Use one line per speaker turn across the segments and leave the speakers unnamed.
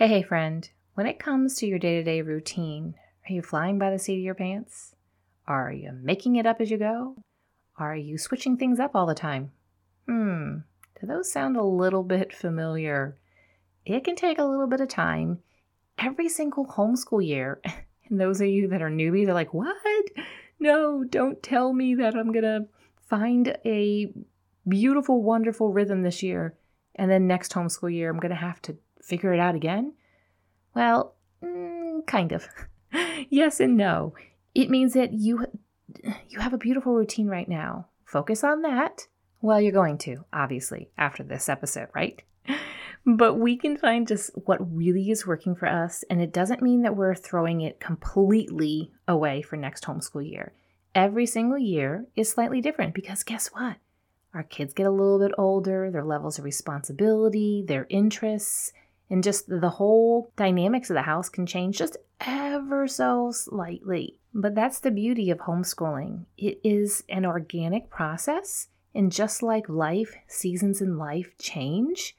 Hey, hey, friend. When it comes to your day to day routine, are you flying by the seat of your pants? Are you making it up as you go? Are you switching things up all the time? Hmm, do those sound a little bit familiar? It can take a little bit of time. Every single homeschool year, and those of you that are newbies are like, what? No, don't tell me that I'm going to find a beautiful, wonderful rhythm this year, and then next homeschool year, I'm going to have to figure it out again? Well, mm, kind of. yes and no. It means that you you have a beautiful routine right now. Focus on that. Well, you're going to, obviously, after this episode, right? But we can find just what really is working for us, and it doesn't mean that we're throwing it completely away for next homeschool year. Every single year is slightly different because guess what? Our kids get a little bit older, their levels of responsibility, their interests, and just the whole dynamics of the house can change just ever so slightly. But that's the beauty of homeschooling. It is an organic process, and just like life, seasons in life change,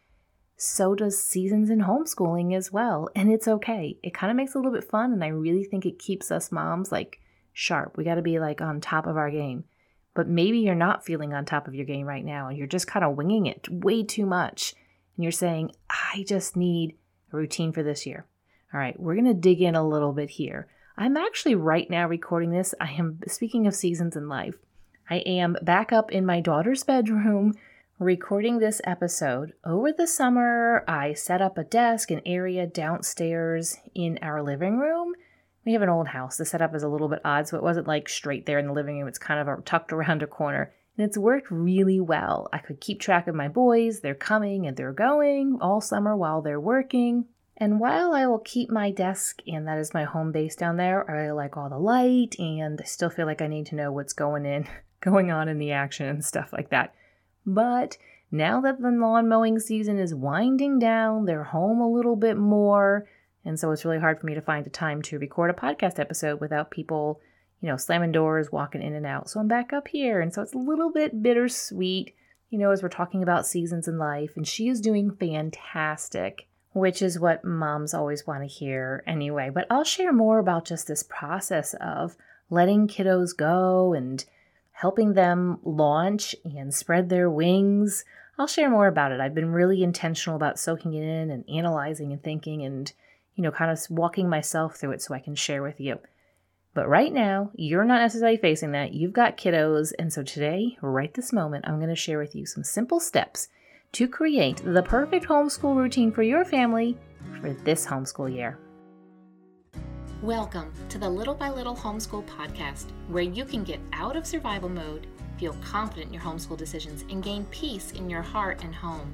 so does seasons in homeschooling as well. And it's okay. It kind of makes it a little bit fun, and I really think it keeps us moms like sharp. We got to be like on top of our game. But maybe you're not feeling on top of your game right now, and you're just kind of winging it way too much and you're saying, I just need a routine for this year. All right, we're going to dig in a little bit here. I'm actually right now recording this. I am, speaking of seasons in life, I am back up in my daughter's bedroom recording this episode. Over the summer, I set up a desk, an area downstairs in our living room. We have an old house. The setup is a little bit odd, so it wasn't like straight there in the living room. It's kind of tucked around a corner. And it's worked really well. I could keep track of my boys, they're coming and they're going all summer while they're working. And while I will keep my desk, and that is my home base down there, I like all the light and I still feel like I need to know what's going in, going on in the action and stuff like that. But now that the lawn mowing season is winding down, they're home a little bit more. And so it's really hard for me to find a time to record a podcast episode without people you know, slamming doors, walking in and out. So I'm back up here. And so it's a little bit bittersweet, you know, as we're talking about seasons in life. And she is doing fantastic, which is what moms always want to hear anyway. But I'll share more about just this process of letting kiddos go and helping them launch and spread their wings. I'll share more about it. I've been really intentional about soaking it in and analyzing and thinking and, you know, kind of walking myself through it so I can share with you. But right now, you're not necessarily facing that. You've got kiddos. And so today, right this moment, I'm going to share with you some simple steps to create the perfect homeschool routine for your family for this homeschool year.
Welcome to the Little by Little Homeschool Podcast, where you can get out of survival mode, feel confident in your homeschool decisions, and gain peace in your heart and home.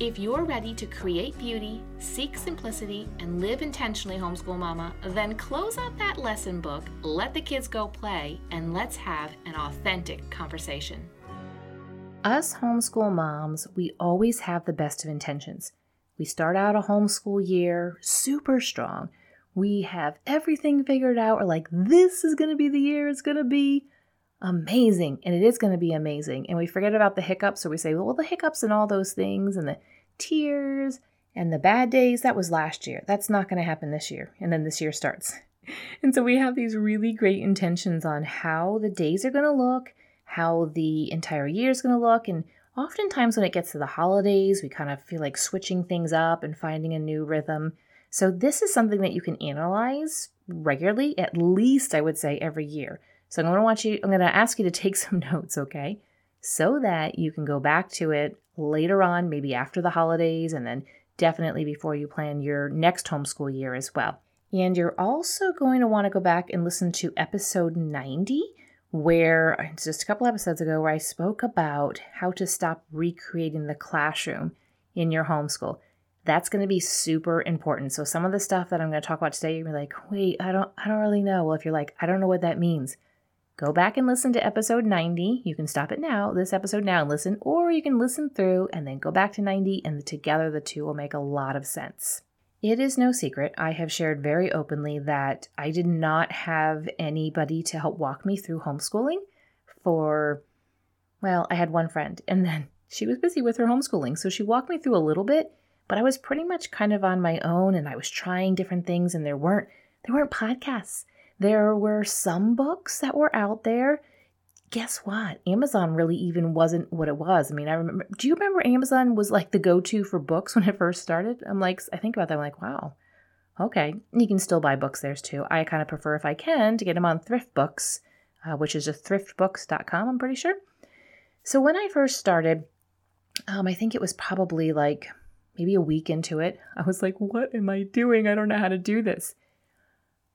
If you're ready to create beauty, seek simplicity, and live intentionally, homeschool mama, then close out that lesson book, let the kids go play, and let's have an authentic conversation.
Us homeschool moms, we always have the best of intentions. We start out a homeschool year super strong. We have everything figured out. We're like, this is going to be the year it's going to be amazing and it is going to be amazing and we forget about the hiccups or we say well the hiccups and all those things and the tears and the bad days that was last year. That's not going to happen this year and then this year starts. And so we have these really great intentions on how the days are going to look how the entire year is going to look and oftentimes when it gets to the holidays we kind of feel like switching things up and finding a new rhythm. So this is something that you can analyze regularly at least i would say every year so I'm going to want you I'm going to ask you to take some notes, okay? So that you can go back to it later on, maybe after the holidays and then definitely before you plan your next homeschool year as well. And you're also going to want to go back and listen to episode 90 where just a couple episodes ago where I spoke about how to stop recreating the classroom in your homeschool. That's going to be super important. So some of the stuff that I'm going to talk about today, you're like, wait, I don't I don't really know. Well, if you're like, I don't know what that means, go back and listen to episode 90. You can stop it now, this episode now, and listen, or you can listen through and then go back to 90, and together the two will make a lot of sense. It is no secret, I have shared very openly that I did not have anybody to help walk me through homeschooling for, well, I had one friend, and then she was busy with her homeschooling, so she walked me through a little bit, but I was pretty much kind of on my own and I was trying different things and there weren't there weren't podcasts. There were some books that were out there. Guess what? Amazon really even wasn't what it was. I mean, I remember do you remember Amazon was like the go-to for books when it first started? I'm like I think about that I'm like, wow. Okay. You can still buy books there too. I kind of prefer if I can to get them on Thrift Books, uh, which is just thriftbooks.com, I'm pretty sure. So when I first started, um, I think it was probably like maybe a week into it. I was like, what am I doing? I don't know how to do this.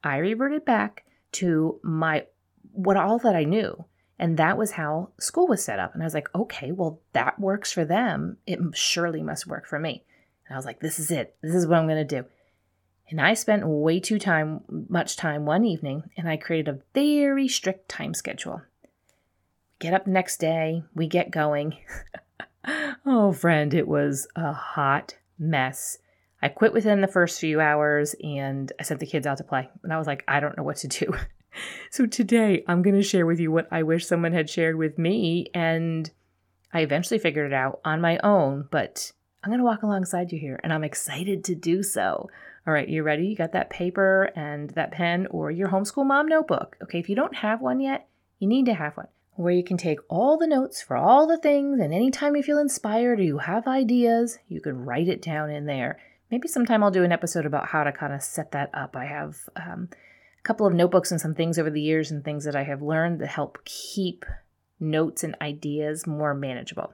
I reverted back to my what all that I knew. And that was how school was set up. And I was like, okay, well, that works for them. It surely must work for me. And I was like, this is it. This is what I'm going to do. And I spent way too time, much time one evening, and I created a very strict time schedule. Get up next day, we get going. oh, friend, it was a hot mess. I quit within the first few hours and I sent the kids out to play. And I was like, I don't know what to do. so today I'm going to share with you what I wish someone had shared with me. And I eventually figured it out on my own, but I'm going to walk alongside you here and I'm excited to do so. All right, you ready? You got that paper and that pen or your homeschool mom notebook. Okay, if you don't have one yet, you need to have one where you can take all the notes for all the things, and anytime you feel inspired or you have ideas, you can write it down in there. Maybe sometime I'll do an episode about how to kind of set that up. I have um, a couple of notebooks and some things over the years and things that I have learned that help keep notes and ideas more manageable.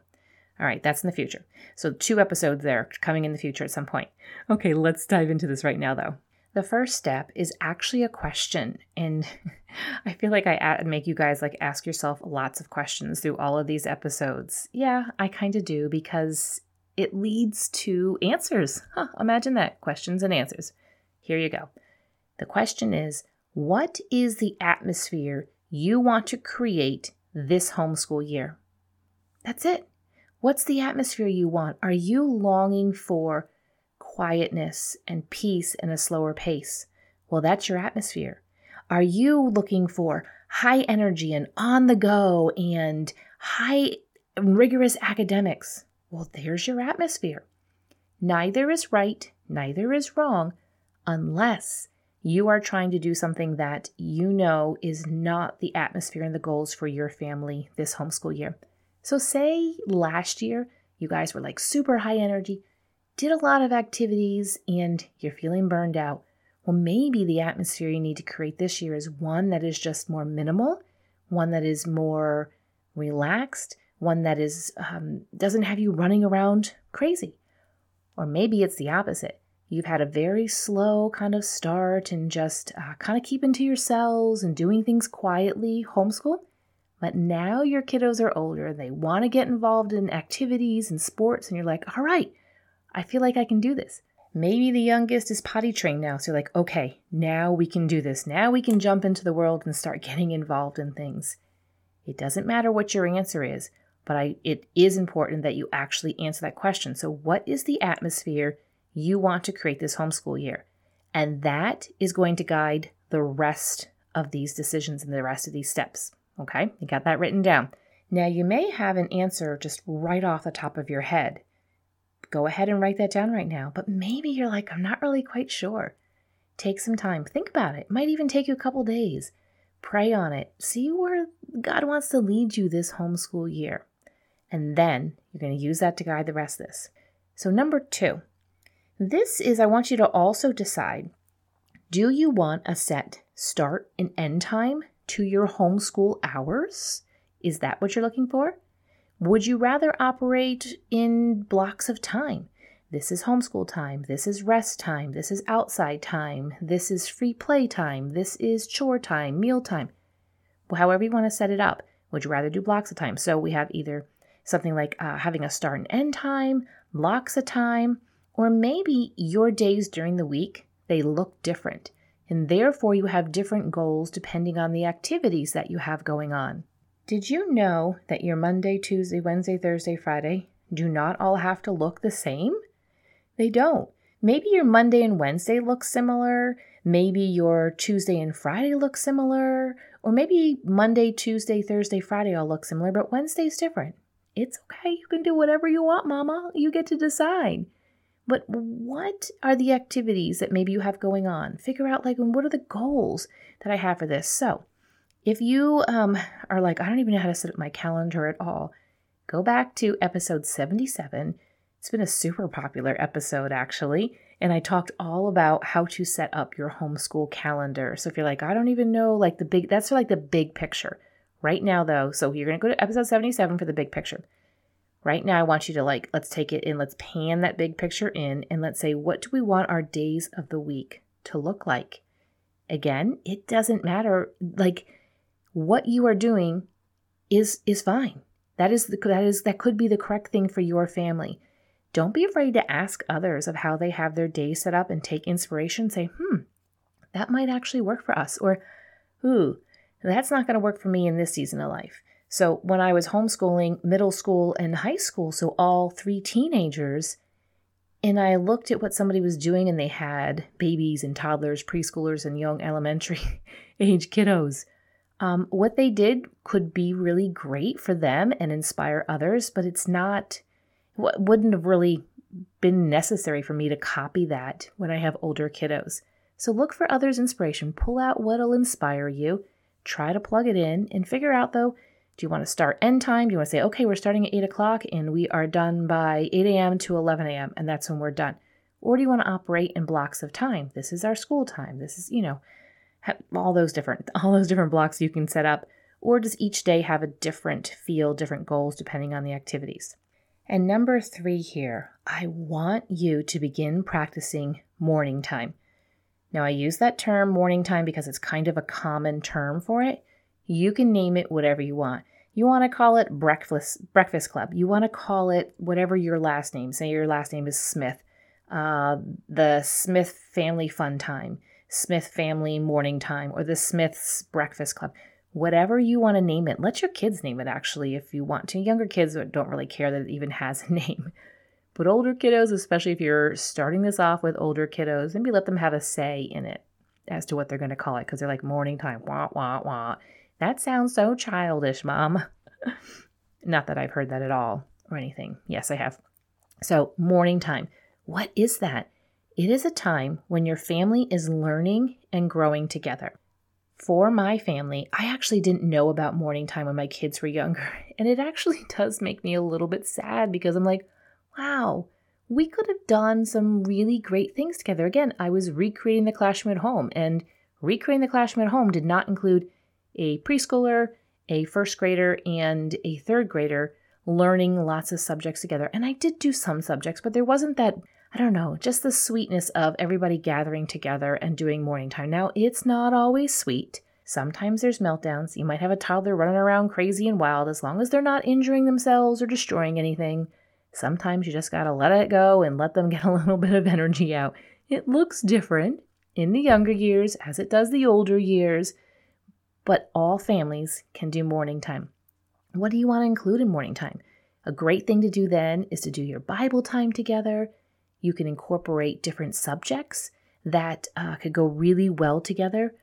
All right, that's in the future. So, two episodes there coming in the future at some point. Okay, let's dive into this right now, though. The first step is actually a question. And I feel like I make you guys like ask yourself lots of questions through all of these episodes. Yeah, I kind of do because it leads to answers. Huh, imagine that questions and answers. Here you go. The question is What is the atmosphere you want to create this homeschool year? That's it. What's the atmosphere you want? Are you longing for quietness and peace and a slower pace. Well, that's your atmosphere. Are you looking for high energy and on the go and high rigorous academics? Well, there's your atmosphere. Neither is right, neither is wrong, unless you are trying to do something that you know is not the atmosphere and the goals for your family this homeschool year. So, say last year you guys were like super high energy, did a lot of activities and you're feeling burned out, well, maybe the atmosphere you need to create this year is one that is just more minimal, one that is more relaxed, one that is um, doesn't have you running around crazy. Or maybe it's the opposite. You've had a very slow kind of start and just uh, kind of keeping to yourselves and doing things quietly, homeschool. But now your kiddos are older, they want to get involved in activities and sports, and you're like, all right, I feel like I can do this. Maybe the youngest is potty trained now, so you're like, okay, now we can do this. Now we can jump into the world and start getting involved in things. It doesn't matter what your answer is, but I, it is important that you actually answer that question. So, what is the atmosphere you want to create this homeschool year? And that is going to guide the rest of these decisions and the rest of these steps. Okay, you got that written down. Now, you may have an answer just right off the top of your head go ahead and write that down right now. But maybe you're like, I'm not really quite sure. Take some time, think about it. it might even take you a couple days. Pray on it. See where God wants to lead you this homeschool year. And then you're going to use that to guide the rest of this. So, number two, this is I want you to also decide do you want a set start and end time to your homeschool hours? Is that what you're looking for? Would you rather operate in blocks of time? This is homeschool time. This is rest time. This is outside time. This is free play time. This is chore time, meal time. However, you want to set it up. Would you rather do blocks of time? So we have either something like uh, having a start and end time, of time, or maybe your days during the week they look different. and therefore you have different goals depending on the activities that you have going on. Did you know that your Monday, Tuesday, Wednesday, Thursday, Friday do not all have to look the same? They don't. Maybe your Monday and Wednesday look similar, maybe your Tuesday and Friday look similar, or maybe Monday, Tuesday, Thursday, Friday all look similar, but Wednesday's different. It's okay. You can do whatever you want, Mama. You get to decide. But what are the activities that maybe you have going on? Figure out, like, what are the goals that I have for this? So, if you um, are like, I don't even know how to set up my calendar at all, go back to episode 77. It's been a super popular episode, actually. And I talked all about how to set up your homeschool calendar. So if you're like, I don't even know, like the big, that's like the big picture. Right now, though, so you're going to go to episode 77 for the big picture. Right now, I want you to like, let's take it in, let's pan that big picture in, and let's say, what do we want our days of the week to look like? Again, it doesn't matter. Like, what you are doing is is fine. That is the, that is that could be the correct thing for your family. Don't be afraid to ask others of how they have their day set up and take inspiration. Say, hmm, that might actually work for us, or, ooh, that's not going to work for me in this season of life. So when I was homeschooling middle school and high school, so all three teenagers, and I looked at what somebody was doing, and they had babies and toddlers, preschoolers, and young elementary age kiddos. Um, what they did could be really great for them and inspire others, but it's not, wouldn't have really been necessary for me to copy that when I have older kiddos. So look for others' inspiration, pull out what'll inspire you, try to plug it in, and figure out though, do you want to start end time? Do you want to say, okay, we're starting at 8 o'clock and we are done by 8 a.m. to 11 a.m., and that's when we're done? Or do you want to operate in blocks of time? This is our school time. This is, you know, all those different all those different blocks you can set up or does each day have a different feel different goals depending on the activities and number three here i want you to begin practicing morning time now i use that term morning time because it's kind of a common term for it you can name it whatever you want you want to call it breakfast breakfast club you want to call it whatever your last name say your last name is smith uh, the smith family fun time Smith Family Morning Time or the Smith's Breakfast Club. Whatever you want to name it. Let your kids name it, actually, if you want to. Younger kids don't really care that it even has a name. But older kiddos, especially if you're starting this off with older kiddos, maybe let them have a say in it as to what they're going to call it because they're like morning time, wah, wah, wah. That sounds so childish, mom. Not that I've heard that at all or anything. Yes, I have. So, morning time. What is that? It is a time when your family is learning and growing together. For my family, I actually didn't know about morning time when my kids were younger, and it actually does make me a little bit sad because I'm like, wow, we could have done some really great things together. Again, I was recreating the classroom at home, and recreating the classroom at home did not include a preschooler, a first grader, and a third grader learning lots of subjects together. And I did do some subjects, but there wasn't that I don't know, just the sweetness of everybody gathering together and doing morning time. Now, it's not always sweet. Sometimes there's meltdowns. You might have a toddler running around crazy and wild as long as they're not injuring themselves or destroying anything. Sometimes you just gotta let it go and let them get a little bit of energy out. It looks different in the younger years as it does the older years, but all families can do morning time. What do you want to include in morning time? A great thing to do then is to do your Bible time together, you can incorporate different subjects that uh, could go really well together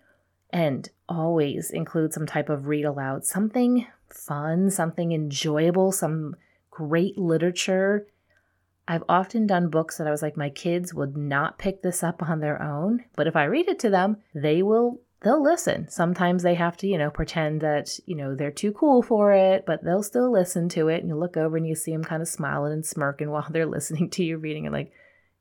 and always include some type of read aloud, something fun, something enjoyable, some great literature. I've often done books that I was like, my kids would not pick this up on their own, but if I read it to them, they will they'll listen. Sometimes they have to, you know, pretend that, you know, they're too cool for it, but they'll still listen to it. And you look over and you see them kind of smiling and smirking while they're listening to you reading it, like,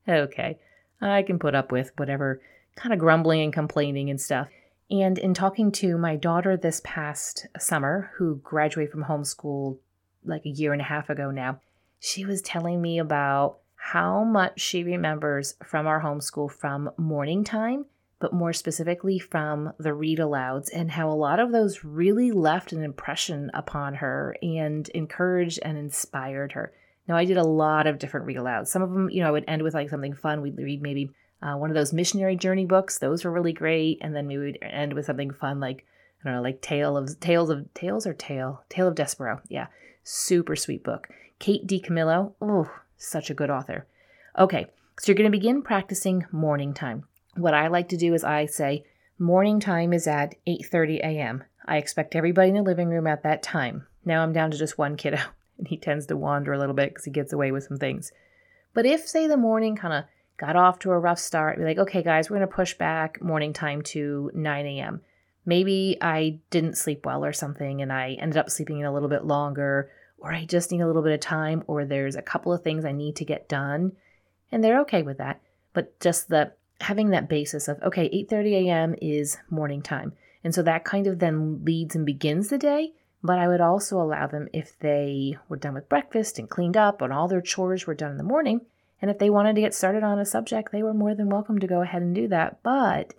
okay, I can put up with whatever kind of grumbling and complaining and stuff. And in talking to my daughter this past summer, who graduated from homeschool like a year and a half ago now, she was telling me about how much she remembers from our homeschool from morning time, but more specifically from the read alouds, and how a lot of those really left an impression upon her and encouraged and inspired her. Now, I did a lot of different read alouds. Some of them, you know, I would end with like something fun. We'd read maybe Uh, one of those missionary journey books, those were really great. And then we would end with something fun like, I don't know, like Tale of Tales of Tales or Tale? Tale of Despereaux. Yeah. Super sweet book. Kate DiCamillo. Oh, such a good author. Okay, so you're going to begin practicing morning time. What I like to do is I say morning time is at 8:30 a.m. I expect everybody in the living room at that time. Now I'm down to just one kiddo, and he tends to wander a little bit because he gets away with some things. But if, say, the morning kind of got off to a rough start, be like, okay, guys, we're going to push back morning time to 9 a.m. Maybe I didn't sleep well or something, and I ended up sleeping in a little bit longer, or I just need a little bit of time, or there's a couple of things I need to get done, and they're okay with that. But just the having that basis of okay, 8:30 a.m. is morning time, and so that kind of then leads and begins the day. But I would also allow them if they were done with breakfast and cleaned up and all their chores were done in the morning, and if they wanted to get started on a subject, they were more than welcome to go ahead and do that. But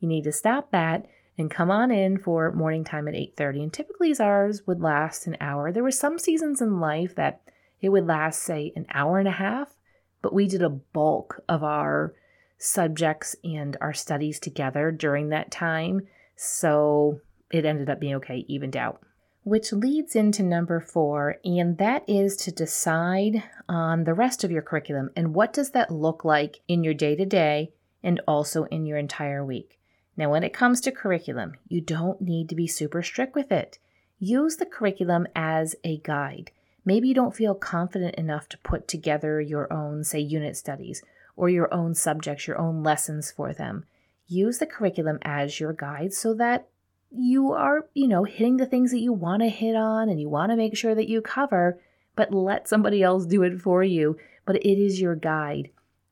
you need to stop that and come on in for morning time at 8:30 and typically ours would last an hour. There were some seasons in life that it would last say an hour and a half, but we did a bulk of our subjects and our studies together during that time. So it ended up being okay, evened out. Which leads into number four, and that is to decide on the rest of your curriculum and what does that look like in your day to day and also in your entire week. Now, when it comes to curriculum, you don't need to be super strict with it. Use the curriculum as a guide. Maybe you don't feel confident enough to put together your own, say, unit studies or your own subjects, your own lessons for them. Use the curriculum as your guide so that you are, you know, hitting the things that you want to hit on and you want to make sure that you cover, but let somebody else do it for you. But it is your guide.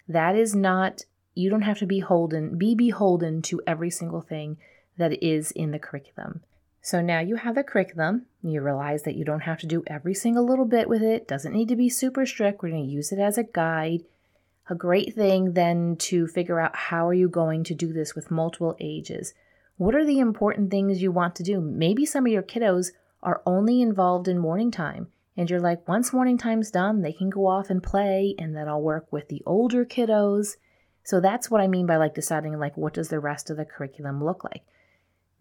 That is not, you don't have to be beholden, be beholden to every single thing that is in the curriculum. So now you have the curriculum. You realize that you don't have to do every single little bit with it. Doesn't need to be super strict. We're going to use it as a guide a great thing then to figure out how are you going to do this with multiple ages. What are the important things you want to do? Maybe some of your kiddos are only involved in morning time and you're like once morning time's done, they can go off and play and then I'll work with the older kiddos. So that's what I mean by like deciding like what does the rest of the curriculum look like?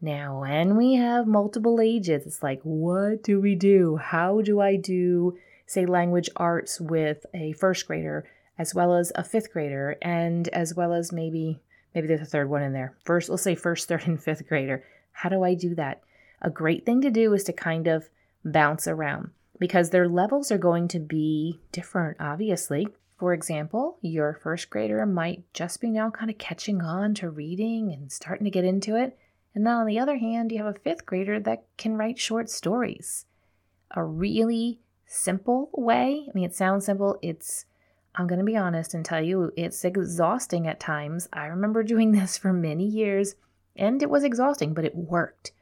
Now, when we have multiple ages, it's like what do we do? How do I do say language arts with a first grader? as well as a fifth grader, and as well as maybe maybe there's a third one in there. First, let's say first, third, and fifth grader. How do I do that? A great thing to do is to kind of bounce around because their levels are going to be different, obviously. For example, your first grader might just be now kind of catching on to reading and starting to get into it. And then on the other hand, you have a fifth grader that can write short stories. A really simple way, I mean, it sounds simple, it's I'm going to be honest and tell you it's exhausting at times. I remember doing this for many years and it was exhausting, but it worked.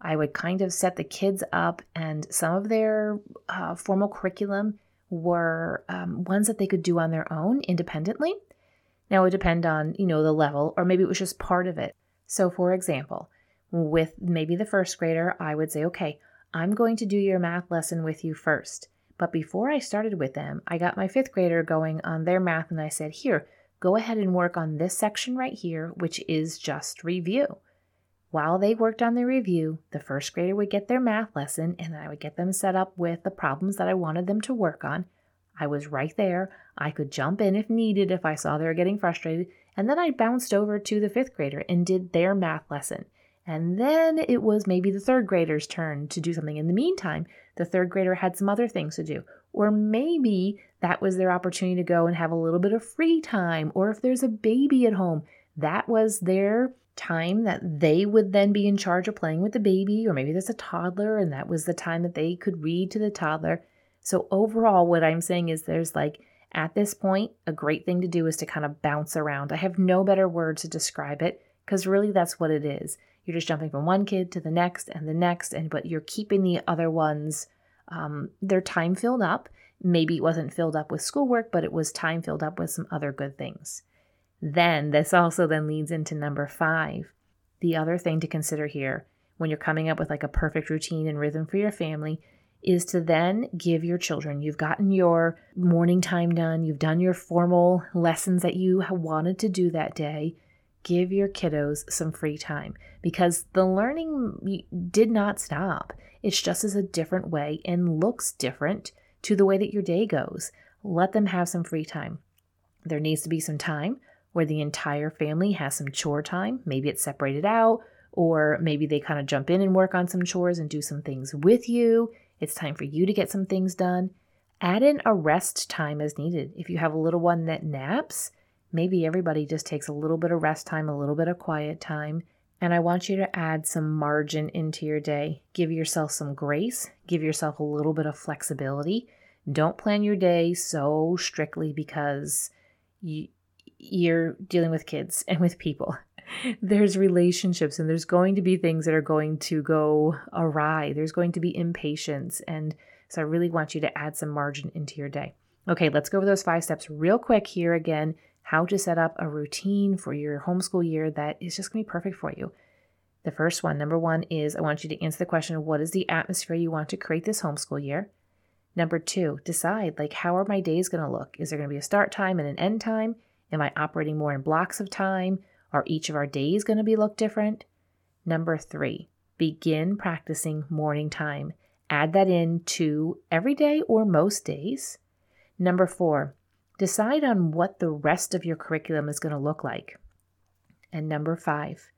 I would kind of set the kids up, and some of their uh, formal curriculum were um, ones that they could do on their own independently. Now, it would depend on, you know, the level, or maybe it was just part of it. So, for example, with maybe the first grader, I would say, okay, I'm going to do your math lesson with you first. But before I started with them, I got my fifth grader going on their math and I said, Here, go ahead and work on this section right here, which is just review. While they worked on their review, the first grader would get their math lesson and I would get them set up with the problems that I wanted them to work on. I was right there. I could jump in if needed if I saw they were getting frustrated. And then I bounced over to the fifth grader and did their math lesson. And then it was maybe the third grader's turn to do something. In the meantime, the third grader had some other things to do. Or maybe that was their opportunity to go and have a little bit of free time. Or if there's a baby at home, that was their time that they would then be in charge of playing with the baby. Or maybe there's a toddler and that was the time that they could read to the toddler. So, overall, what I'm saying is there's like, at this point, a great thing to do is to kind of bounce around. I have no better word to describe it because really that's what it is. You're just jumping from one kid to the next and the next, and but you're keeping the other ones um, their time filled up. Maybe it wasn't filled up with schoolwork, but it was time filled up with some other good things. Then this also then leads into number five. The other thing to consider here when you're coming up with like a perfect routine and rhythm for your family is to then give your children, you've gotten your morning time done, you've done your formal lessons that you wanted to do that day. Give your kiddos some free time because the learning did not stop. It's just as a different way and looks different to the way that your day goes. Let them have some free time. There needs to be some time where the entire family has some chore time. Maybe it's separated out, or maybe they kind of jump in and work on some chores and do some things with you. It's time for you to get some things done. Add in a rest time as needed. If you have a little one that naps, maybe everybody just takes a little bit of rest time, a little bit of quiet time. And I want you to add some margin into your day. Give yourself some grace, give yourself a little bit of flexibility. Don't plan your day so strictly because you, you're dealing with kids and with people. There's relationships and there's going to be things that are going to go awry. There's going to be impatience. And so I really want you to add some margin into your day. Okay, let's go over those five steps real quick here again. How to set up a routine for your homeschool year that is just going to be perfect for you. The first one, number one, is I want you to answer the question what is the atmosphere you want to create this homeschool year? Number two, decide like how are my days going to look? Is there going to be a start time and an end time? Am I operating more in blocks of time? Are each of our days going to be look different? Number three, begin practicing morning time. Add that in to every day or most days. Number four, decide on what the rest of your curriculum is going to look like. And number five,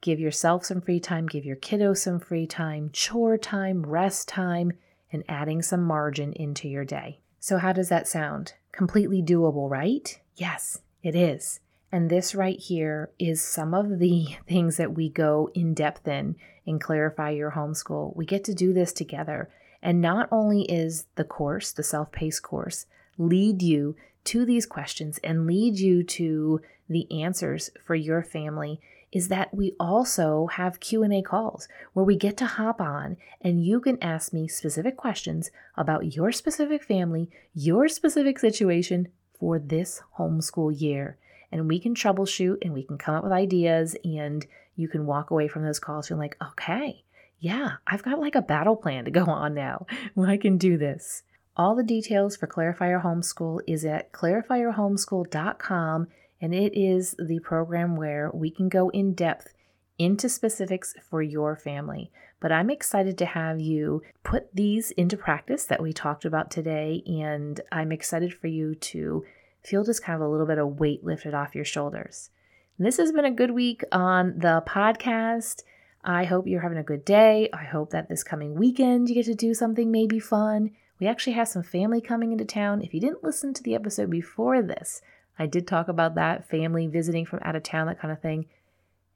give yourself some free time, give your kiddo some free time, chore time, rest time, and adding some margin into your day. So, how does that sound? Completely doable, right? Yes, it is. And this right here is some of the things that we go in depth in in Clarify Your Homeschool. We get to do this together. And not only is the course, the self paced course, lead you to these questions and lead you to the answers for your family is that we also have Q&A calls where we get to hop on and you can ask me specific questions about your specific family, your specific situation for this homeschool year. And we can troubleshoot and we can come up with ideas and you can walk away from those calls feeling like, okay, yeah, I've got like a battle plan to go on now. I can do this. All the details for Clarify Your Homeschool is at clarifyyourhomeschool.com and it is the program where we can go in depth into specifics for your family. But I'm excited to have you put these into practice that we talked about today. And I'm excited for you to feel just kind of a little bit of weight lifted off your shoulders. And this has been a good week on the podcast. I hope you're having a good day. I hope that this coming weekend you get to do something maybe fun. We actually have some family coming into town. If you didn't listen to the episode before this, I did talk about that family visiting from out of town, that kind of thing.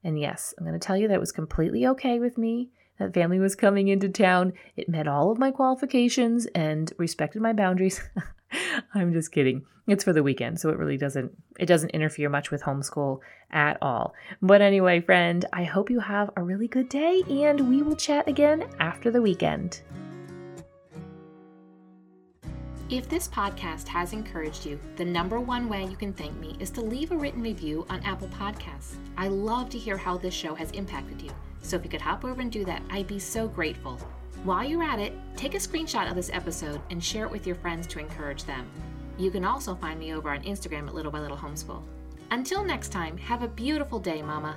And yes, I'm going to tell you that it was completely okay with me. That family was coming into town. It met all of my qualifications and respected my boundaries. I'm just kidding. It's for the weekend, so it really doesn't it doesn't interfere much with homeschool at all. But anyway, friend, I hope you have a really good day and we will chat again after the weekend.
If this podcast has encouraged you, the number one way you can thank me is to leave a written review on Apple Podcasts. I love to hear how this show has impacted you. So if you could hop over and do that, I'd be so grateful. While you're at it, take a screenshot of this episode and share it with your friends to encourage them. You can also find me over on Instagram at Little by Little Homeschool. Until next time, have a beautiful day, Mama.